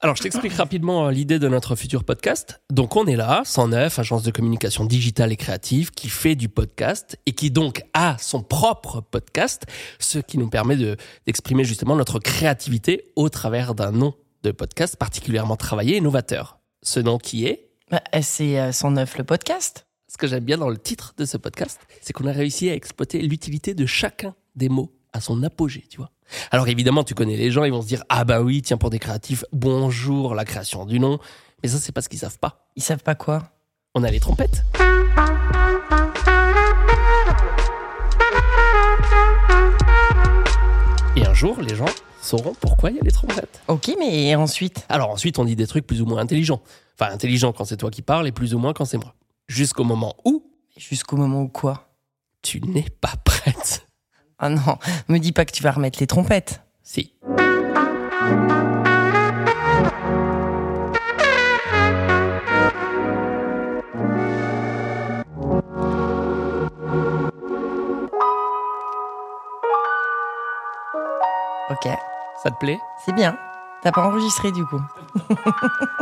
Alors, je t'explique rapidement euh, l'idée de notre futur podcast. Donc, on est là, 109, agence de communication digitale et créative, qui fait du podcast et qui donc a son propre podcast, ce qui nous permet de, d'exprimer justement notre créativité au travers d'un nom de podcast particulièrement travaillé et novateur. Ce nom qui est? Bah, c'est euh, 109 le podcast. Ce que j'aime bien dans le titre de ce podcast, c'est qu'on a réussi à exploiter l'utilité de chacun des mots à son apogée, tu vois. Alors évidemment, tu connais les gens, ils vont se dire ah bah oui, tiens pour des créatifs, bonjour la création du nom. Mais ça c'est parce qu'ils savent pas. Ils savent pas quoi? On a les trompettes. Et un jour, les gens sauront pourquoi il y a les trompettes. Ok, mais ensuite? Alors ensuite, on dit des trucs plus ou moins intelligents. Enfin, intelligents quand c'est toi qui parles et plus ou moins quand c'est moi. Jusqu'au moment où Jusqu'au moment où quoi? tu n'es pas prête. Ah non, me dis pas que tu vas remettre les trompettes. Si. Ok, Ça te plaît? C'est bien. T'as pas enregistré du coup.